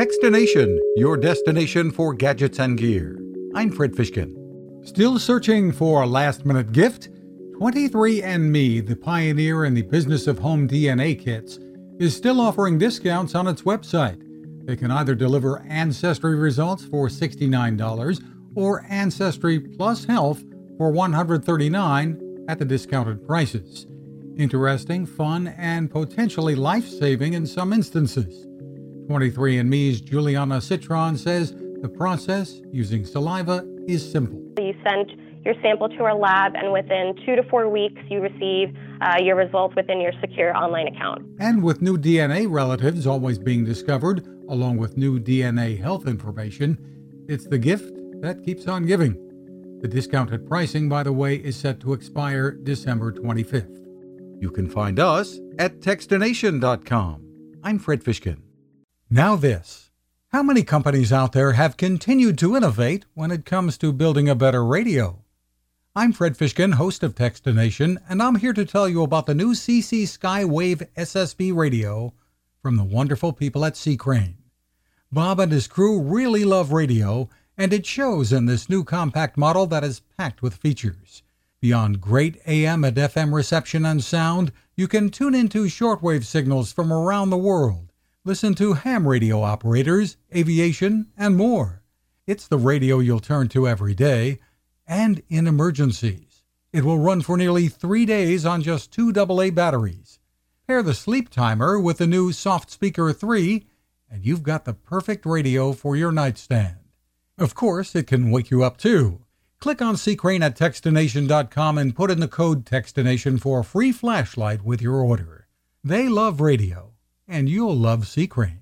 Techstination, your destination for gadgets and gear. I'm Fred Fishkin. Still searching for a last minute gift? 23andMe, the pioneer in the business of home DNA kits, is still offering discounts on its website. They can either deliver Ancestry results for $69 or Ancestry Plus Health for $139 at the discounted prices. Interesting, fun, and potentially life saving in some instances. 23andMe's Juliana Citron says the process using saliva is simple. You send your sample to our lab, and within two to four weeks, you receive uh, your results within your secure online account. And with new DNA relatives always being discovered, along with new DNA health information, it's the gift that keeps on giving. The discounted pricing, by the way, is set to expire December 25th. You can find us at Techstination.com. I'm Fred Fishkin. Now, this. How many companies out there have continued to innovate when it comes to building a better radio? I'm Fred Fishkin, host of Techstination, and I'm here to tell you about the new CC Skywave SSB radio from the wonderful people at C. Crane. Bob and his crew really love radio, and it shows in this new compact model that is packed with features. Beyond great AM and FM reception and sound, you can tune into shortwave signals from around the world Listen to ham radio operators, aviation, and more. It's the radio you'll turn to every day and in emergencies. It will run for nearly three days on just two AA batteries. Pair the sleep timer with the new Soft Speaker 3, and you've got the perfect radio for your nightstand. Of course, it can wake you up too. Click on Crane at Techstination.com and put in the code Techstination for a free flashlight with your order. They love radio and you'll love C. Crane.